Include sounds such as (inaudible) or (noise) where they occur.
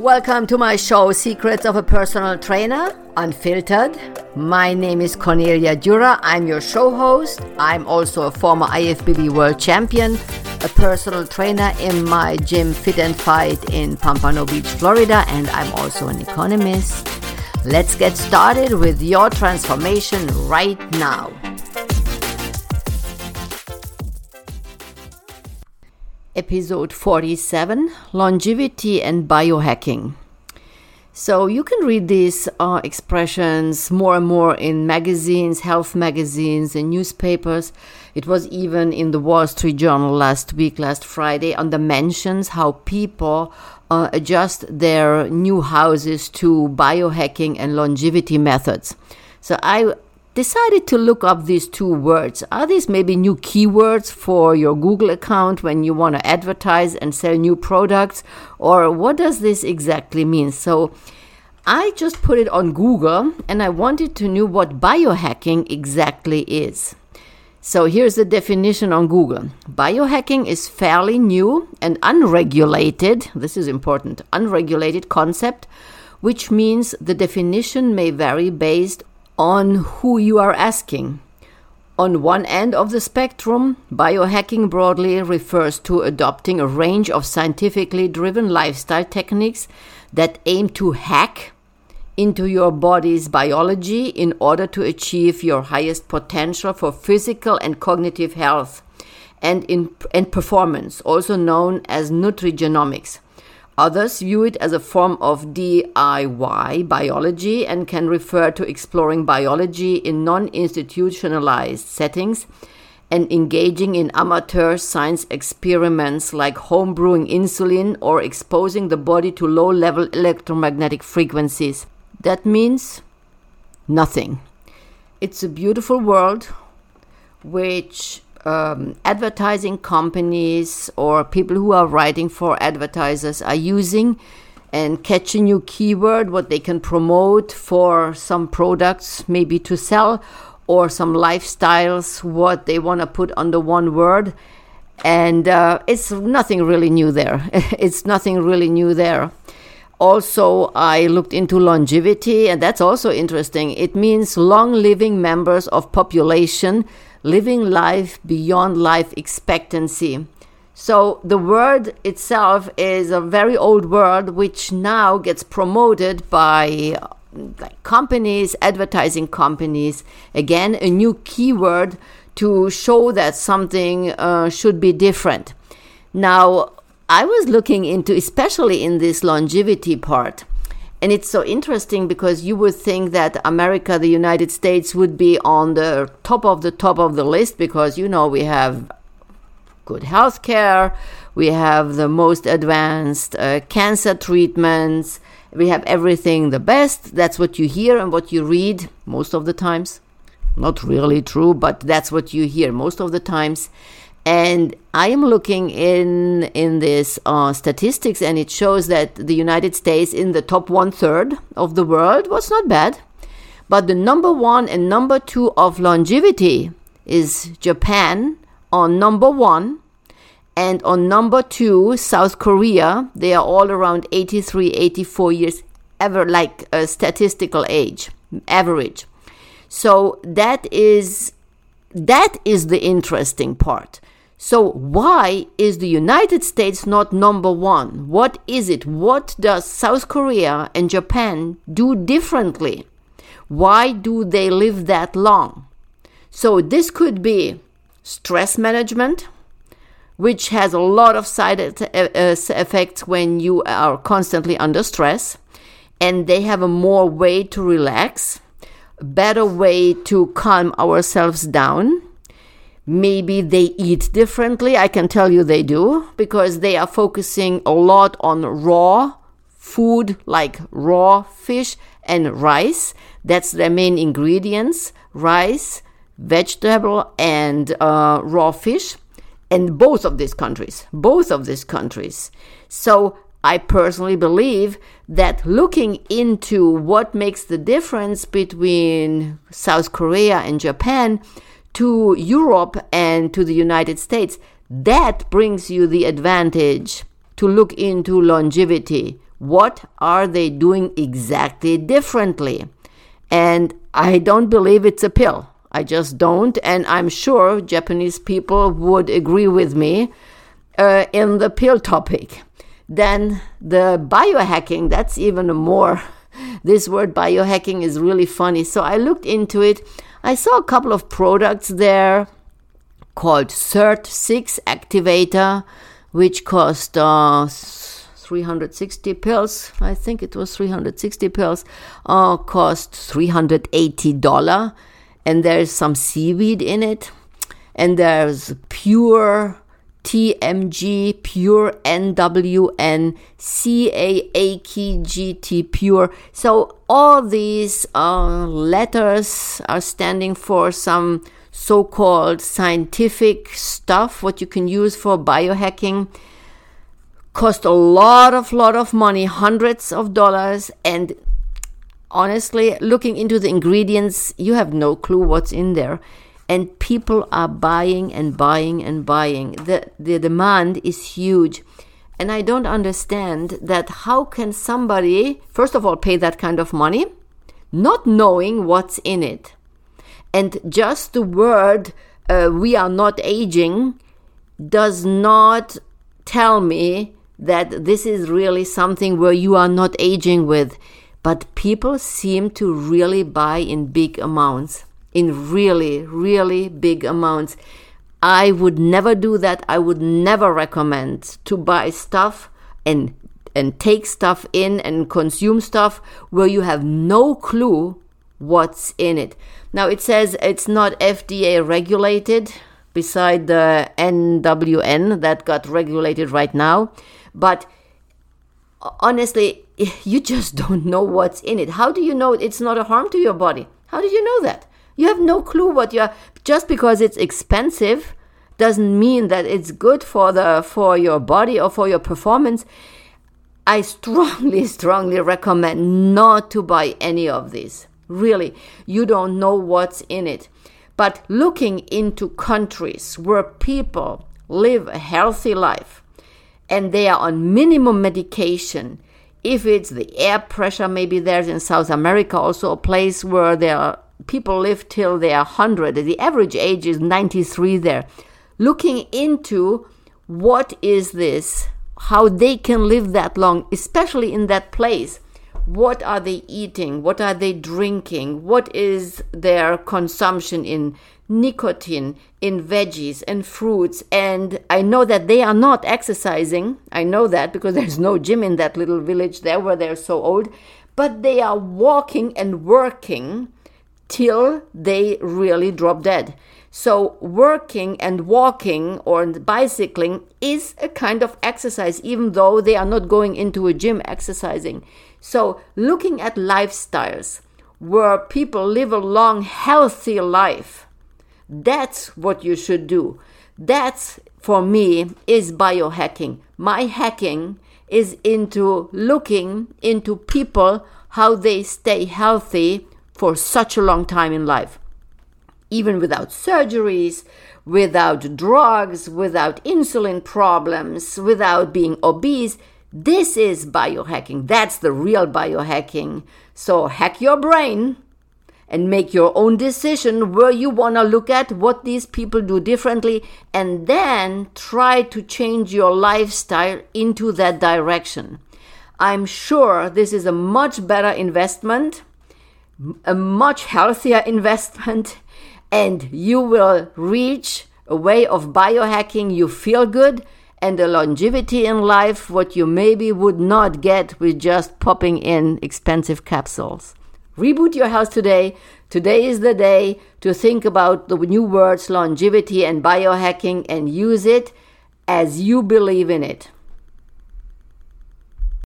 Welcome to my show, Secrets of a Personal Trainer, Unfiltered. My name is Cornelia Dura. I'm your show host. I'm also a former IFBB World Champion, a personal trainer in my gym Fit and Fight in Pompano Beach, Florida, and I'm also an economist. Let's get started with your transformation right now. Episode 47 Longevity and Biohacking. So, you can read these uh, expressions more and more in magazines, health magazines, and newspapers. It was even in the Wall Street Journal last week, last Friday, on the mentions how people uh, adjust their new houses to biohacking and longevity methods. So, I decided to look up these two words. Are these maybe new keywords for your Google account when you want to advertise and sell new products? Or what does this exactly mean? So I just put it on Google and I wanted to know what biohacking exactly is. So here's the definition on Google. Biohacking is fairly new and unregulated, this is important, unregulated concept, which means the definition may vary based on who you are asking. On one end of the spectrum, biohacking broadly refers to adopting a range of scientifically driven lifestyle techniques that aim to hack into your body's biology in order to achieve your highest potential for physical and cognitive health and, in, and performance, also known as nutrigenomics. Others view it as a form of DIY biology and can refer to exploring biology in non institutionalized settings and engaging in amateur science experiments like homebrewing insulin or exposing the body to low level electromagnetic frequencies. That means nothing. It's a beautiful world which um, advertising companies or people who are writing for advertisers are using and catch a new keyword what they can promote for some products maybe to sell or some lifestyles what they want to put under one word. And uh, it's nothing really new there. (laughs) It's nothing really new there. Also i looked into longevity and that's also interesting. It means long living members of population living life beyond life expectancy. So the word itself is a very old word which now gets promoted by like companies, advertising companies. Again, a new keyword to show that something uh, should be different. Now, I was looking into, especially in this longevity part, and it's so interesting because you would think that America, the United States, would be on the top of the top of the list because, you know, we have good health care, we have the most advanced uh, cancer treatments, we have everything the best. That's what you hear and what you read most of the times. Not really true, but that's what you hear most of the times and I am looking in in this uh, statistics, and it shows that the United States in the top one third of the world was not bad, but the number one and number two of longevity is Japan on number one, and on number two South Korea. They are all around 83, 84 years, ever like a statistical age average. So that is that is the interesting part so, why is the United States not number one? What is it? What does South Korea and Japan do differently? Why do they live that long? So, this could be stress management, which has a lot of side effects when you are constantly under stress, and they have a more way to relax, a better way to calm ourselves down Maybe they eat differently. I can tell you they do because they are focusing a lot on raw food like raw fish and rice. That's their main ingredients rice, vegetable, and uh, raw fish. And both of these countries, both of these countries. So I personally believe that looking into what makes the difference between South Korea and Japan to Europe and to the United States, that brings you the advantage to look into longevity. What are they doing exactly differently? And I don't believe it's a pill. I just don't. And I'm sure Japanese people would agree with me uh, in the pill topic. Then the biohacking, that's even more. (laughs) This word biohacking is really funny. So I looked into it. I saw a couple of products there called SIRT6 Activator, which cost uh, 360 pills. I think it was 360 pills. Uh, cost $380. And there's some seaweed in it. And there's pure TMG, pure NMN, CAAKGT, pure. So all these uh, letters are standing for some so called scientific stuff, what you can use for biohacking. Cost a lot of lot of money, hundreds of dollars, and honestly, looking into the ingredients, you have no clue what's in there and people are buying and buying and buying. The, the demand is huge. And I don't understand that how can somebody, first of all, pay that kind of money, not knowing what's in it. And just the word, uh, we are not aging, does not tell me that this is really something where you are not aging with. But people seem to really buy in big amounts in really, really big amounts. I would never do that. I would never recommend to buy stuff and and take stuff in and consume stuff where you have no clue what's in it. Now it says it's not FDA regulated beside the NMN that got regulated right now, but honestly, (laughs) you just don't know what's in it. How do you know it's not a harm to your body? How do you know that? You have no clue what you're just because it's expensive doesn't mean that it's good for the for your body or for your performance. I strongly, (laughs) strongly recommend not to buy any of these. Really, you don't know what's in it. But looking into countries where people live a healthy life and they are on minimum medication, if it's the air pressure, maybe there's in South America also a place where there are people live till they are 100. The average age is 93 there. Looking into what is this, how they can live that long, especially in that place. What are they eating? What are they drinking? What is their consumption in nicotine, in veggies and fruits? And I know that they are not exercising. I know that because (laughs) there's no gym in that little village there where they're so old. But they are walking and working till they really drop dead. So, working and walking or bicycling is a kind of exercise, even though they are not going into a gym exercising. So, looking at lifestyles where people live a long, healthy life, that's what you should do. That's, for me, is biohacking. My hacking is into looking into people, how they stay healthy for such a long time in life. Even without surgeries, without drugs, without insulin problems, without being obese. This is biohacking. That's the real biohacking. So hack your brain and make your own decision where you want to look at what these people do differently and then try to change your lifestyle into that direction. I'm sure this is a much better investment a much healthier investment and you will reach a way of biohacking you feel good and a longevity in life what you maybe would not get with just popping in expensive capsules. Reboot your health today. Today is the day to think about the new words longevity and biohacking and use it as you believe in it.